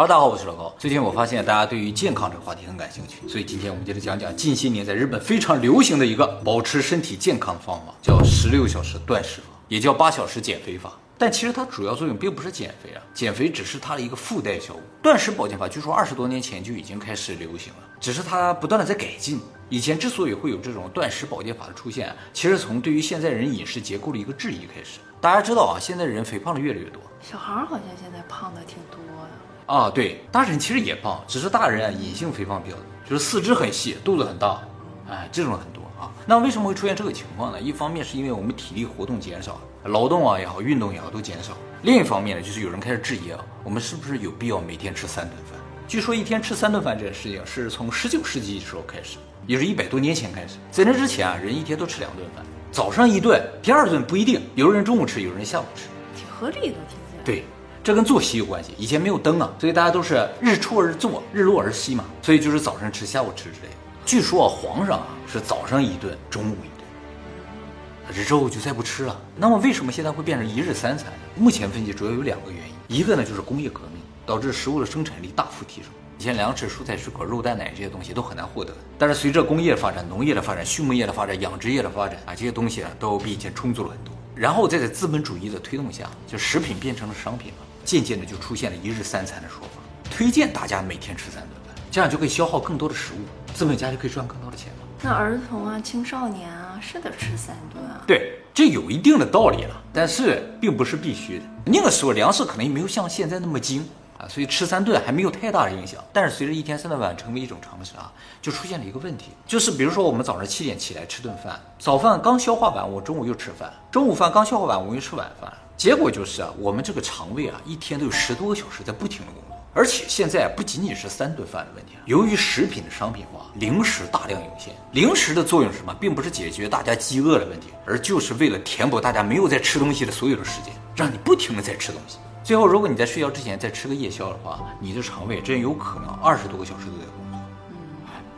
Hello，大家好，我是老高。最近我发现大家对于健康这个话题很感兴趣，所以今天我们接着讲讲近些年在日本非常流行的一个保持身体健康的方法，叫十六小时断食法，也叫八小时减肥法。但其实它主要作用并不是减肥啊，减肥只是它的一个附带效果。断食保健法据说二十多年前就已经开始流行了，只是它不断的在改进。以前之所以会有这种断食保健法的出现，其实从对于现在人饮食结构的一个质疑开始。大家知道啊，现在人肥胖的越来越多，小孩儿好像现在胖的挺多的。啊，对，大人其实也胖，只是大人啊隐性肥胖比较多，就是四肢很细，肚子很大，哎，这种很多啊。那为什么会出现这个情况呢？一方面是因为我们体力活动减少，劳动啊也好，运动也好都减少；另一方面呢，就是有人开始质疑啊，我们是不是有必要每天吃三顿饭？据说一天吃三顿饭这件事情是从十九世纪的时候开始，也是一百多年前开始。在那之前啊，人一天都吃两顿饭，早上一顿，第二顿不一定，有人中午吃，有人下午吃，挺合理的，听起来。对。这跟作息有关系。以前没有灯啊，所以大家都是日出而作，日落而息嘛。所以就是早上吃，下午吃之类的。据说啊，皇上啊是早上一顿，中午一顿，这之后就再不吃了。那么为什么现在会变成一日三餐？目前分析主要有两个原因，一个呢就是工业革命导致食物的生产力大幅提升。以前粮食、蔬菜、水果、肉、蛋、奶这些东西都很难获得，但是随着工业发展、农业的发展、畜牧业的发展、养殖业的发展啊，这些东西啊都比以前充足了很多。然后再在资本主义的推动下，就食品变成了商品了。渐渐的就出现了一日三餐的说法，推荐大家每天吃三顿饭，这样就可以消耗更多的食物，资本家就可以赚更多的钱了。那儿童啊、青少年啊，是得吃三顿啊？对，这有一定的道理了，但是并不是必须的。那个时候粮食可能也没有像现在那么精啊，所以吃三顿还没有太大的影响。但是随着一天三顿饭成为一种常识啊，就出现了一个问题，就是比如说我们早上七点起来吃顿饭，早饭刚消化完，我中午又吃饭，中午饭刚消化完，我又吃晚饭。结果就是啊，我们这个肠胃啊，一天都有十多个小时在不停的工作，而且现在不仅仅是三顿饭的问题啊。由于食品的商品化，零食大量涌现，零食的作用是什么？并不是解决大家饥饿的问题，而就是为了填补大家没有在吃东西的所有的时间，让你不停的在吃东西。最后，如果你在睡觉之前再吃个夜宵的话，你的肠胃真有可能二十多个小时都在工作。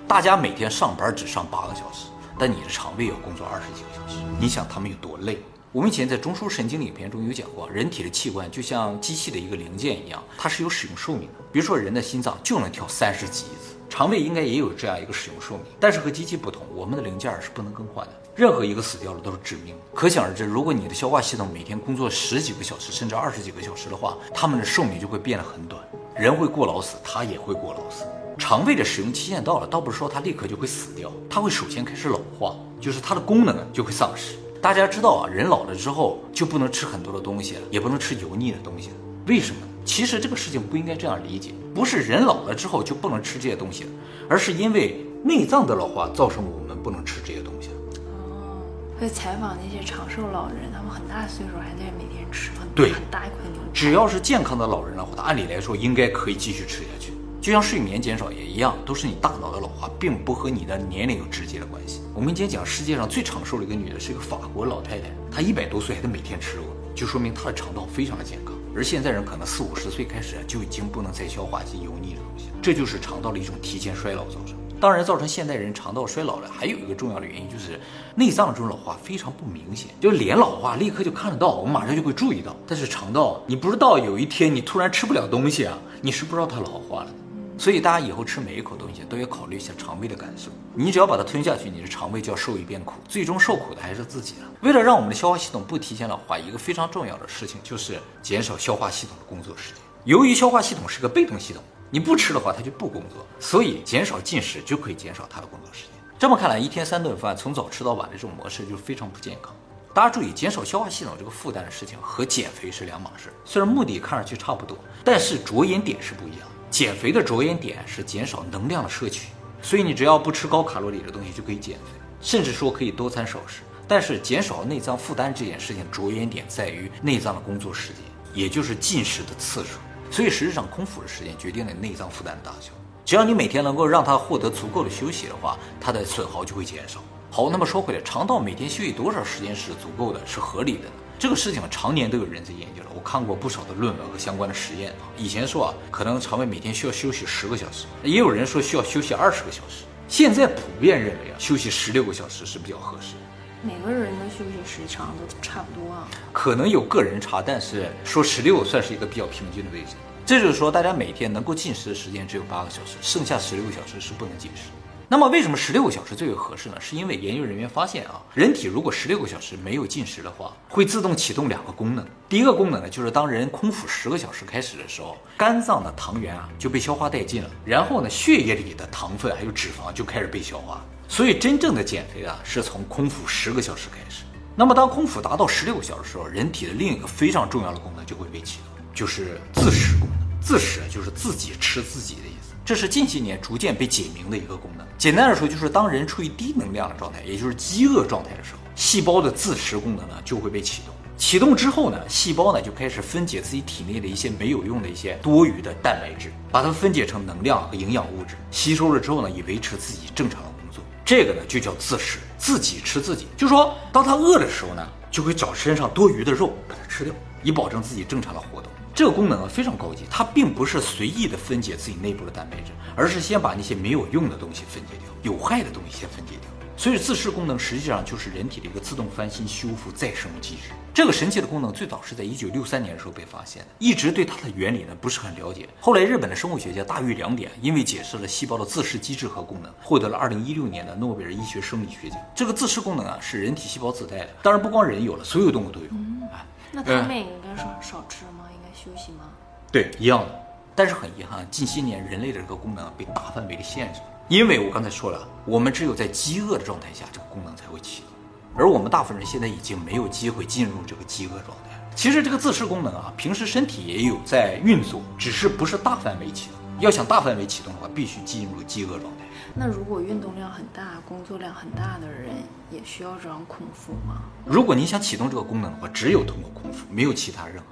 大家每天上班只上八个小时，但你的肠胃要工作二十几个小时，你想他们有多累？我们以前在中枢神经影片中有讲过，人体的器官就像机器的一个零件一样，它是有使用寿命的。比如说人的心脏就能跳三十几亿次，肠胃应该也有这样一个使用寿命。但是和机器不同，我们的零件是不能更换的，任何一个死掉了都是致命。可想而知，如果你的消化系统每天工作十几个小时，甚至二十几个小时的话，它们的寿命就会变得很短。人会过劳死，它也会过劳死。肠胃的使用期限到了，倒不是说它立刻就会死掉，它会首先开始老化，就是它的功能就会丧失。大家知道啊，人老了之后就不能吃很多的东西了，也不能吃油腻的东西了。为什么呢？其实这个事情不应该这样理解，不是人老了之后就不能吃这些东西了，而是因为内脏的老化造成我们不能吃这些东西了。哦，会采访那些长寿老人，他们很大岁数还在每天吃很对很大一块牛排。只要是健康的老人的话，他按理来说应该可以继续吃下去。就像睡眠减少也一样，都是你大脑的老化，并不和你的年龄有直接的关系。我们今天讲世界上最长寿的一个女的，是一个法国老太太，她一百多岁还得每天吃肉，就说明她的肠道非常的健康。而现在人可能四五十岁开始就已经不能再消化这些油腻的东西，这就是肠道的一种提前衰老造成。当然，造成现代人肠道衰老的还有一个重要的原因，就是内脏这种老化非常不明显，就是脸老化立刻就看得到，我们马上就会注意到。但是肠道，你不知道有一天你突然吃不了东西啊，你是不知道它老化了。所以大家以后吃每一口东西都要考虑一下肠胃的感受。你只要把它吞下去，你的肠胃就要受一遍苦，最终受苦的还是自己了。为了让我们的消化系统不提前老化，一个非常重要的事情就是减少消化系统的工作时间。由于消化系统是个被动系统，你不吃的话它就不工作，所以减少进食就可以减少它的工作时间。这么看来，一天三顿饭从早吃到晚的这种模式就非常不健康。大家注意，减少消化系统这个负担的事情和减肥是两码事。虽然目的看上去差不多，但是着眼点是不一样。减肥的着眼点是减少能量的摄取，所以你只要不吃高卡路里的东西就可以减肥，甚至说可以多餐少食。但是减少内脏负担这件事情着眼点在于内脏的工作时间，也就是进食的次数。所以实质上空腹的时间决定了内脏负担的大小。只要你每天能够让它获得足够的休息的话，它的损耗就会减少。好，那么说回来，肠道每天休息多少时间是足够的，是合理的呢？这个事情常年都有人在研究了，我看过不少的论文和相关的实验。以前说啊，可能肠胃每天需要休息十个小时，也有人说需要休息二十个小时。现在普遍认为啊，休息十六个小时是比较合适。每个人的休息时长都差不多啊，可能有个人差，但是说十六算是一个比较平均的位置。这就是说，大家每天能够进食的时间只有八个小时，剩下十六个小时是不能进食。那么为什么十六个小时最为合适呢？是因为研究人员发现啊，人体如果十六个小时没有进食的话，会自动启动两个功能。第一个功能呢，就是当人空腹十个小时开始的时候，肝脏的糖原啊就被消化殆尽了，然后呢，血液里的糖分还有脂肪就开始被消化。所以真正的减肥啊，是从空腹十个小时开始。那么当空腹达到十六个小时的时候，人体的另一个非常重要的功能就会被启动，就是自食功能。自食就是自己吃自己的意思，这是近些年逐渐被解明的一个功能。简单的说，就是当人处于低能量的状态，也就是饥饿状态的时候，细胞的自食功能呢就会被启动。启动之后呢，细胞呢就开始分解自己体内的一些没有用的一些多余的蛋白质，把它分解成能量和营养物质，吸收了之后呢，以维持自己正常的工作。这个呢就叫自食，自己吃自己。就说当他饿的时候呢，就会找身上多余的肉把它吃掉，以保证自己正常的活动。这个功能啊非常高级，它并不是随意的分解自己内部的蛋白质，而是先把那些没有用的东西分解掉，有害的东西先分解掉。所以自噬功能实际上就是人体的一个自动翻新、修复、再生机制。这个神奇的功能最早是在一九六三年的时候被发现的，一直对它的原理呢不是很了解。后来日本的生物学家大玉良典因为解释了细胞的自噬机制和功能，获得了二零一六年的诺贝尔医学生理学奖。这个自噬功能啊是人体细胞自带的，当然不光人有了，所有动物都有。啊，那他们也应该少少吃吗？休息吗？对，一样的。但是很遗憾，近些年人类的这个功能被大范围的限制了。因为我刚才说了，我们只有在饥饿的状态下，这个功能才会启动。而我们大部分人现在已经没有机会进入这个饥饿状态。其实这个自噬功能啊，平时身体也有在运作，只是不是大范围启动。要想大范围启动的话，必须进入饥饿状态。那如果运动量很大、工作量很大的人，也需要这样空腹吗？如果你想启动这个功能的话，只有通过空腹，没有其他任何。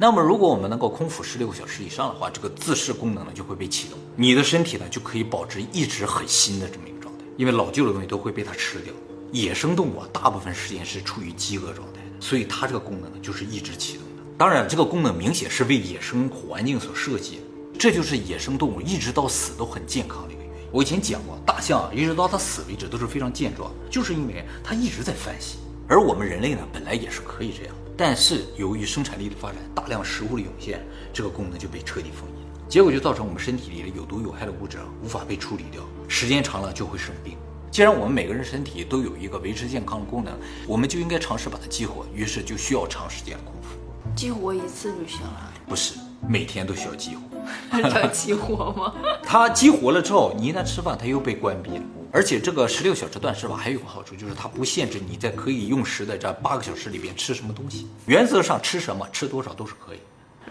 那么，如果我们能够空腹十六个小时以上的话，这个自噬功能呢就会被启动，你的身体呢就可以保持一直很新的这么一个状态，因为老旧的东西都会被它吃掉。野生动物啊，大部分时间是处于饥饿状态的，所以它这个功能呢就是一直启动的。当然，这个功能明显是为野生环境所设计的，这就是野生动物一直到死都很健康的一个原因。我以前讲过，大象啊，一直到它死为止都是非常健壮，就是因为它一直在翻新。而我们人类呢，本来也是可以这样。但是由于生产力的发展，大量食物的涌现，这个功能就被彻底封印，结果就造成我们身体里的有毒有害的物质无法被处理掉，时间长了就会生病。既然我们每个人身体都有一个维持健康的功能，我们就应该尝试把它激活，于是就需要长时间的功夫。激活一次就行了？不是，每天都需要激活。叫激活吗？它激活了之后，你一旦吃饭，它又被关闭了。而且这个十六小时断食法还有个好处，就是它不限制你在可以用时的这八个小时里边吃什么东西。原则上吃什么吃多少都是可以，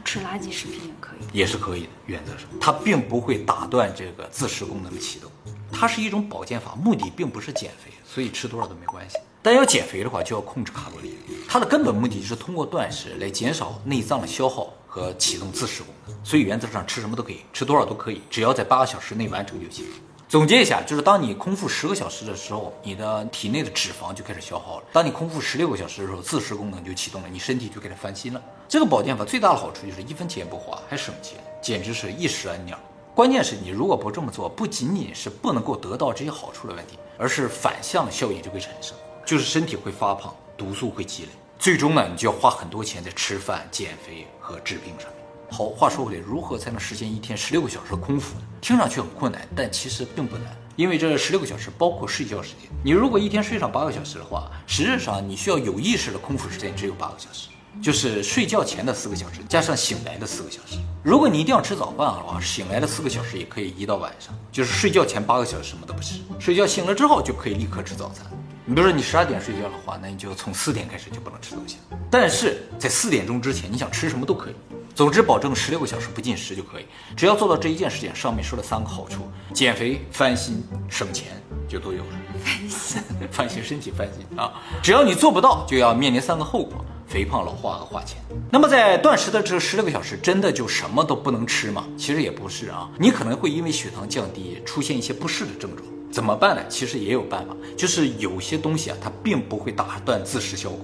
吃垃圾食品也可以，也是可以的。原则上，它并不会打断这个自食功能的启动。它是一种保健法，目的并不是减肥，所以吃多少都没关系。但要减肥的话，就要控制卡路里。它的根本目的就是通过断食来减少内脏的消耗和启动自食功能。所以原则上吃什么都可以，吃多少都可以，只要在八个小时内完成就行。总结一下，就是当你空腹十个小时的时候，你的体内的脂肪就开始消耗了；当你空腹十六个小时的时候，自食功能就启动了，你身体就给它翻新了。这个保健法最大的好处就是一分钱不花，还省钱，简直是一石二鸟。关键是你如果不这么做，不仅仅是不能够得到这些好处的问题，而是反向的效应就会产生，就是身体会发胖，毒素会积累，最终呢，你就要花很多钱在吃饭、减肥和治病上。好，话说回来，如何才能实现一天十六个小时的空腹呢？听上去很困难，但其实并不难，因为这十六个小时包括睡觉时间。你如果一天睡上八个小时的话，实质上你需要有意识的空腹时间只有八个小时，就是睡觉前的四个小时加上醒来的四个小时。如果你一定要吃早饭的话，醒来的四个小时也可以移到晚上，就是睡觉前八个小时什么都不吃，睡觉醒了之后就可以立刻吃早餐。你比如说你十二点睡觉的话，那你就从四点开始就不能吃东西，但是在四点钟之前你想吃什么都可以。总之，保证十六个小时不进食就可以。只要做到这一件事情，上面说了三个好处：减肥、翻新、省钱，就都有了。翻新，翻新身体，翻新啊！只要你做不到，就要面临三个后果：肥胖、老化和花钱。那么，在断食的这十六个小时，真的就什么都不能吃吗？其实也不是啊，你可能会因为血糖降低，出现一些不适的症状。怎么办呢？其实也有办法，就是有些东西啊，它并不会打断自食效果。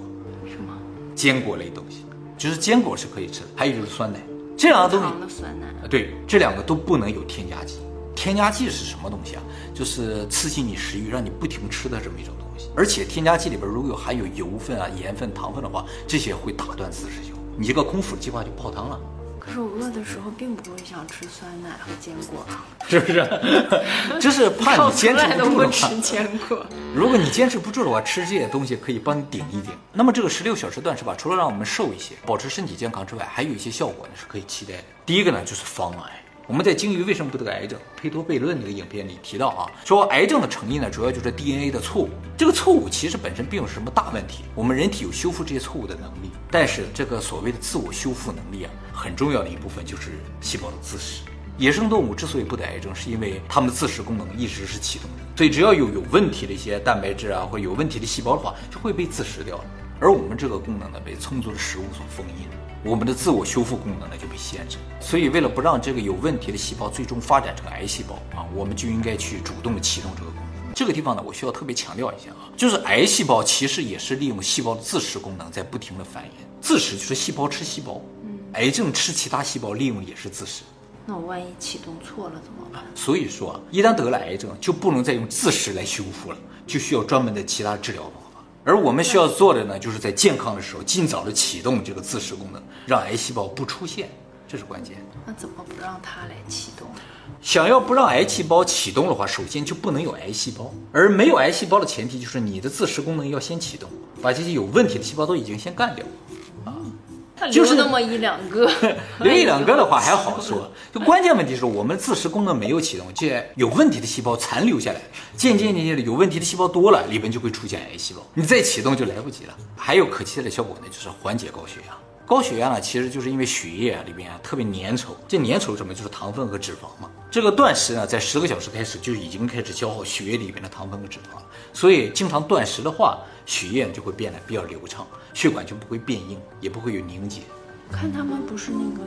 什么？坚果类东西。就是坚果是可以吃的，还有就是酸奶，这两个东西的酸奶对，这两个都不能有添加剂。添加剂是什么东西啊？就是刺激你食欲，让你不停吃的这么一种东西。而且添加剂里边如果有含有油分啊、盐分、糖分的话，这些会打断自食效果，你这个空腹计划就泡汤了。可是我饿的时候并不会想吃酸奶和坚果啊，是不是？就是怕你坚持不住的话吃。坚果。如果你坚持不住的话，吃这些东西可以帮你顶一顶。那么这个十六小时断食法，除了让我们瘦一些、保持身体健康之外，还有一些效果呢是可以期待的。第一个呢就是防癌。我们在《鲸鱼为什么不得癌症？佩托悖论》这个影片里提到啊，说癌症的成因呢，主要就是 DNA 的错误。这个错误其实本身并不是什么大问题，我们人体有修复这些错误的能力。但是这个所谓的自我修复能力啊，很重要的一部分就是细胞的自噬。野生动物之所以不得癌症，是因为它们的自噬功能一直是启动的，所以只要有有问题的一些蛋白质啊，或有问题的细胞的话，就会被自噬掉了。而我们这个功能呢，被充足的食物所封印，我们的自我修复功能呢就被限制。所以，为了不让这个有问题的细胞最终发展成癌细胞啊，我们就应该去主动的启动这个功能。这个地方呢，我需要特别强调一下啊，就是癌细胞其实也是利用细胞的自噬功能在不停的繁衍，自噬就是细胞吃细胞，癌症吃其他细胞利用也是自噬。那我万一启动错了怎么办？所以说啊，一旦得了癌症，就不能再用自噬来修复了，就需要专门的其他治疗方法。而我们需要做的呢，就是在健康的时候尽早的启动这个自噬功能，让癌细胞不出现，这是关键。那怎么不让它来启动？想要不让癌细胞启动的话，首先就不能有癌细胞，而没有癌细胞的前提就是你的自噬功能要先启动，把这些有问题的细胞都已经先干掉。它就是那么一两个，留一两个的话还好说，就关键问题是我们自噬功能没有启动，这些有问题的细胞残留下来，渐渐渐渐的有问题的细胞多了，里边就会出现癌细胞，你再启动就来不及了。还有可期待的效果呢，就是缓解高血压。高血压呢，其实就是因为血液啊里边啊特别粘稠，这粘稠什么就是糖分和脂肪嘛。这个断食呢，在十个小时开始就已经开始消耗血液里边的糖分和脂肪了，所以经常断食的话，血液就会变得比较流畅，血管就不会变硬，也不会有凝结。看他们不是那个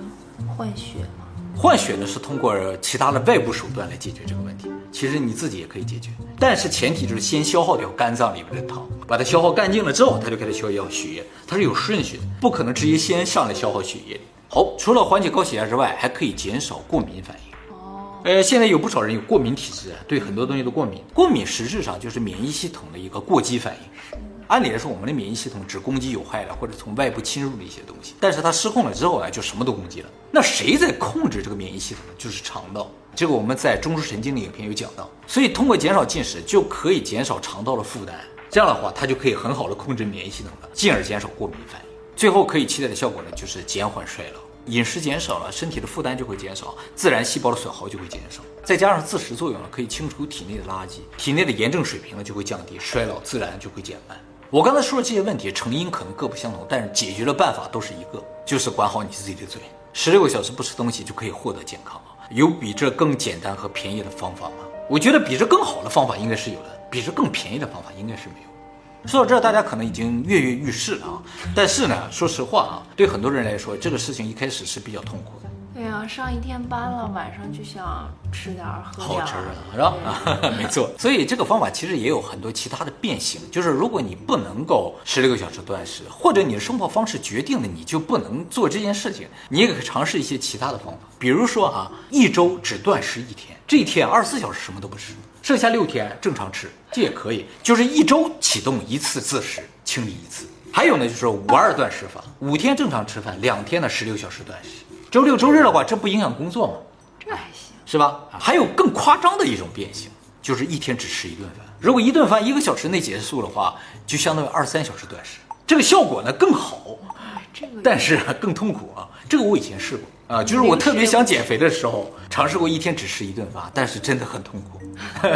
换血吗？换血呢是通过其他的外部手段来解决这个问题，其实你自己也可以解决，但是前提就是先消耗掉肝脏里面的糖，把它消耗干净了之后，它就开始消耗血液，它是有顺序的，不可能直接先上来消耗血液。好，除了缓解高血压之外，还可以减少过敏反应。哦，呃，现在有不少人有过敏体质啊，对很多东西都过敏。过敏实质上就是免疫系统的一个过激反应。按理来说，我们的免疫系统只攻击有害的或者从外部侵入的一些东西，但是它失控了之后啊，就什么都攻击了。那谁在控制这个免疫系统呢？就是肠道。这个我们在中枢神经的影片有讲到。所以通过减少进食就可以减少肠道的负担，这样的话它就可以很好的控制免疫系统了，进而减少过敏反应。最后可以期待的效果呢，就是减缓衰老。饮食减少了，身体的负担就会减少，自然细胞的损耗就会减少。再加上自食作用呢，可以清除体内的垃圾，体内的炎症水平呢就会降低，衰老自然就会减慢。我刚才说的这些问题成因可能各不相同，但是解决的办法都是一个，就是管好你自己的嘴。十六个小时不吃东西就可以获得健康啊？有比这更简单和便宜的方法吗？我觉得比这更好的方法应该是有的，比这更便宜的方法应该是没有。说到这儿，大家可能已经跃跃欲试了啊。但是呢，说实话啊，对很多人来说，这个事情一开始是比较痛苦的。对呀、上一天班了，晚上就想吃点儿喝点儿，吃的，是吧？啊，没错。所以这个方法其实也有很多其他的变形，就是如果你不能够十六个小时断食，或者你的生活方式决定了你就不能做这件事情，你也可以尝试一些其他的方法，比如说啊，一周只断食一天，这一天二十四小时什么都不吃，剩下六天正常吃，这也可以。就是一周启动一次自食，清理一次。还有呢，就是五二断食法，五天正常吃饭，两天呢十六小时断食。周六周日的话，这不影响工作吗？这还行。是吧？还有更夸张的一种变形，就是一天只吃一顿饭。如果一顿饭一个小时内结束的话，就相当于二三小时断食。这个效果呢更好，这个但是更痛苦啊。这个我以前试过啊，就是我特别想减肥的时候，尝试过一天只吃一顿饭，但是真的很痛苦，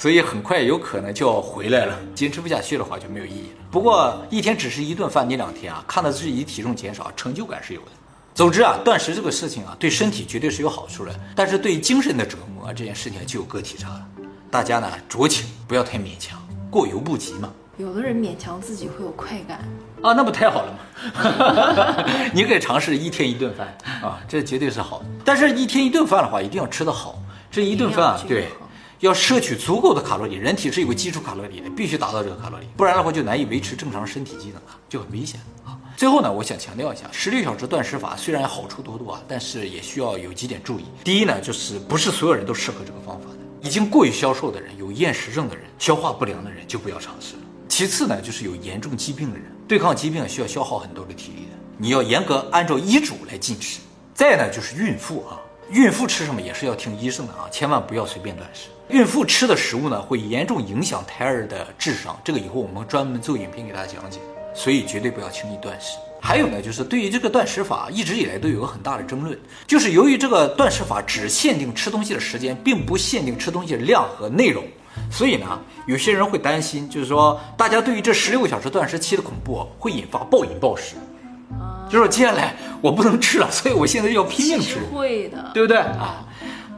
所以很快有可能就要回来了。坚持不下去的话就没有意义了。不过一天只吃一顿饭你两天啊，看到自己体重减少，成就感是有的。总之啊，断食这个事情啊，对身体绝对是有好处的，但是对精神的折磨啊，这件事情就有个体差了。大家呢酌情，不要太勉强，过犹不及嘛。有的人勉强自己会有快感，啊，那不太好了吗？你可以尝试一天一顿饭啊，这绝对是好的。但是，一天一顿饭的话，一定要吃得好。这一顿饭啊对衡，要摄取足够的卡路里。人体是有个基础卡路里的，必须达到这个卡路里，不然的话就难以维持正常身体机能了，就很危险啊。最后呢，我想强调一下，十六小时断食法虽然好处多多啊，但是也需要有几点注意。第一呢，就是不是所有人都适合这个方法的，已经过于消瘦的人、有厌食症的人、消化不良的人就不要尝试了。其次呢，就是有严重疾病的人，对抗疾病需要消耗很多的体力的。你要严格按照医嘱来进食。再呢就是孕妇啊，孕妇吃什么也是要听医生的啊，千万不要随便断食。孕妇吃的食物呢，会严重影响胎儿的智商，这个以后我们专门做影片给大家讲解，所以绝对不要轻易断食。还有呢，就是对于这个断食法，一直以来都有个很大的争论，就是由于这个断食法只限定吃东西的时间，并不限定吃东西的量和内容，所以呢，有些人会担心，就是说大家对于这十六个小时断食期的恐怖会引发暴饮暴食，就是接下来我不能吃了，所以我现在要拼命吃，会的，对不对？啊？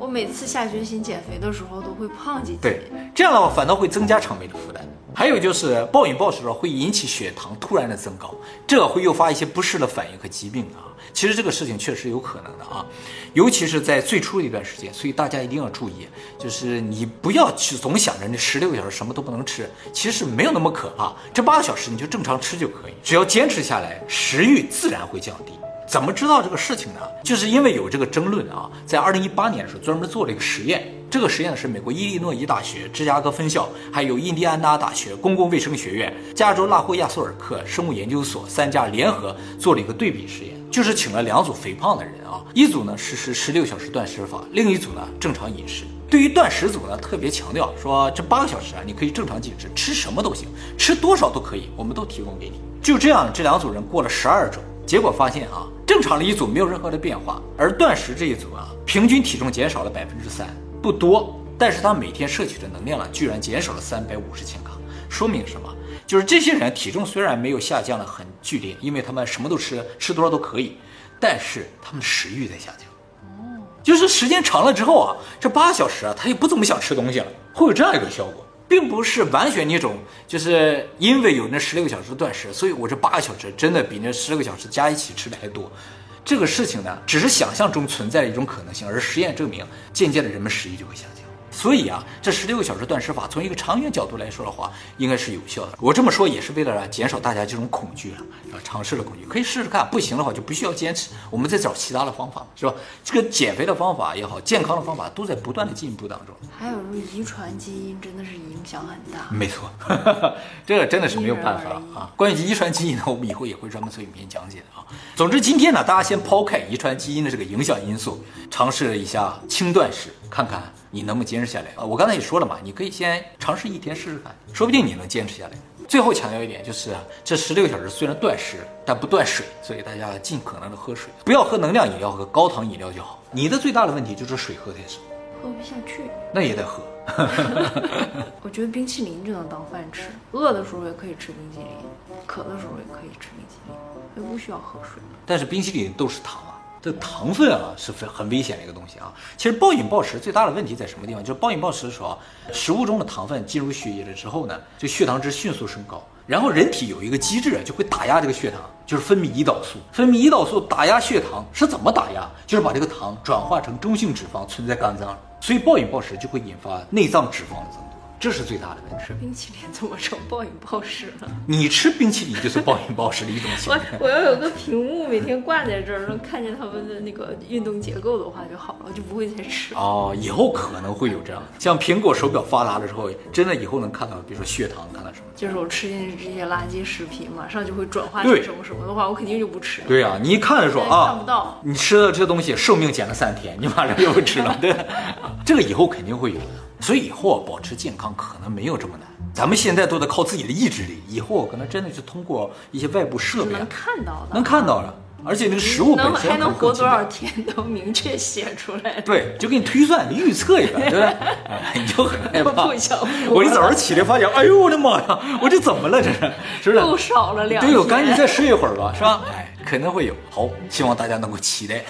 我每次下决心减肥的时候都会胖几斤，对，这样的话反倒会增加肠胃的负担。还有就是暴饮暴食了会引起血糖突然的增高，这会诱发一些不适的反应和疾病啊。其实这个事情确实有可能的啊，尤其是在最初的一段时间，所以大家一定要注意，就是你不要去总想着那十六个小时什么都不能吃，其实没有那么可怕，这八个小时你就正常吃就可以，只要坚持下来，食欲自然会降低。怎么知道这个事情呢？就是因为有这个争论啊，在二零一八年的时候专门做了一个实验。这个实验是美国伊利诺伊大学芝加哥分校，还有印第安纳大学公共卫生学院、加州拉霍亚索尔克生物研究所三家联合做了一个对比实验，就是请了两组肥胖的人啊，一组呢实施十六小时断食法，另一组呢正常饮食。对于断食组呢，特别强调说这八个小时啊，你可以正常进食，吃什么都行，吃多少都可以，我们都提供给你。就这样，这两组人过了十二周，结果发现啊。正常的一组没有任何的变化，而断食这一组啊，平均体重减少了百分之三，不多，但是他每天摄取的能量呢，居然减少了三百五十千卡，说明什么？就是这些人体重虽然没有下降的很剧烈，因为他们什么都吃，吃多少都可以，但是他们的食欲在下降。哦，就是时间长了之后啊，这八小时啊，他也不怎么想吃东西了，会有这样一个效果。并不是完全那种，就是因为有那十六个小时断食，所以我这八个小时真的比那十六个小时加一起吃的还多。这个事情呢，只是想象中存在的一种可能性，而实验证明，渐渐的人们食欲就会下降。所以啊，这十六个小时断食法从一个长远角度来说的话，应该是有效的。我这么说也是为了减少大家这种恐惧啊，尝试的恐惧，可以试试看，不行的话就不需要坚持，我们再找其他的方法，是吧？这个减肥的方法也好，健康的方法都在不断的进步当中。还有遗传基因真的是影响很大。没错，这个真的是没有办法啊。关于遗传基因呢，我们以后也会专门做影片讲解的啊。总之今天呢，大家先抛开遗传基因的这个影响因素，尝试一下轻断食，看看。你能不能坚持下来啊？我刚才也说了嘛，你可以先尝试一天试试看，说不定你能坚持下来。最后强调一点，就是这十六个小时虽然断食，但不断水，所以大家尽可能的喝水，不要喝能量饮料和高糖饮料就好。你的最大的问题就是水喝太少，喝不下去，那也得喝。我觉得冰淇淋就能当饭吃，饿的时候也可以吃冰淇淋，渴的时候也可以吃冰淇淋，也不需要喝水。但是冰淇淋都是糖。这糖分啊是非很危险的一个东西啊。其实暴饮暴食最大的问题在什么地方？就是暴饮暴食的时候，食物中的糖分进入血液了之后呢，这血糖值迅速升高，然后人体有一个机制就会打压这个血糖，就是分泌胰岛素。分泌胰岛素打压血糖是怎么打压？就是把这个糖转化成中性脂肪存在肝脏，所以暴饮暴食就会引发内脏脂肪的增多。这是最大的问题。吃冰淇淋怎么成暴饮暴食了？你吃冰淇淋就是暴饮暴食的一种行为。我我要有个屏幕，每天挂在这儿，能看见他们的那个运动结构的话就好了，就不会再吃。哦，以后可能会有这样，像苹果手表发达的时候，真的以后能看到，比如说血糖，看到什么？就是我吃进去这些垃圾食品，马上就会转化成什么什么的话，我肯定就不吃。对啊，你一看的时候啊，看不到。你吃的这东西寿命减了三天，你马上就不吃了。对，这个以后肯定会有的。所以以后保持健康可能没有这么难，咱们现在都得靠自己的意志力，以后可能真的是通过一些外部设备能看到的，能看到了，而且那个食物本身还能活多少天都明确写出来。对，就给你推算、预测一下，对 吧？你就很害怕。我一早上起来发现，哎呦我的妈呀，我这怎么了？这是是不是？又少了两。对，我赶紧再睡一会儿吧，是吧？哎，可能会有。好，希望大家能够期待。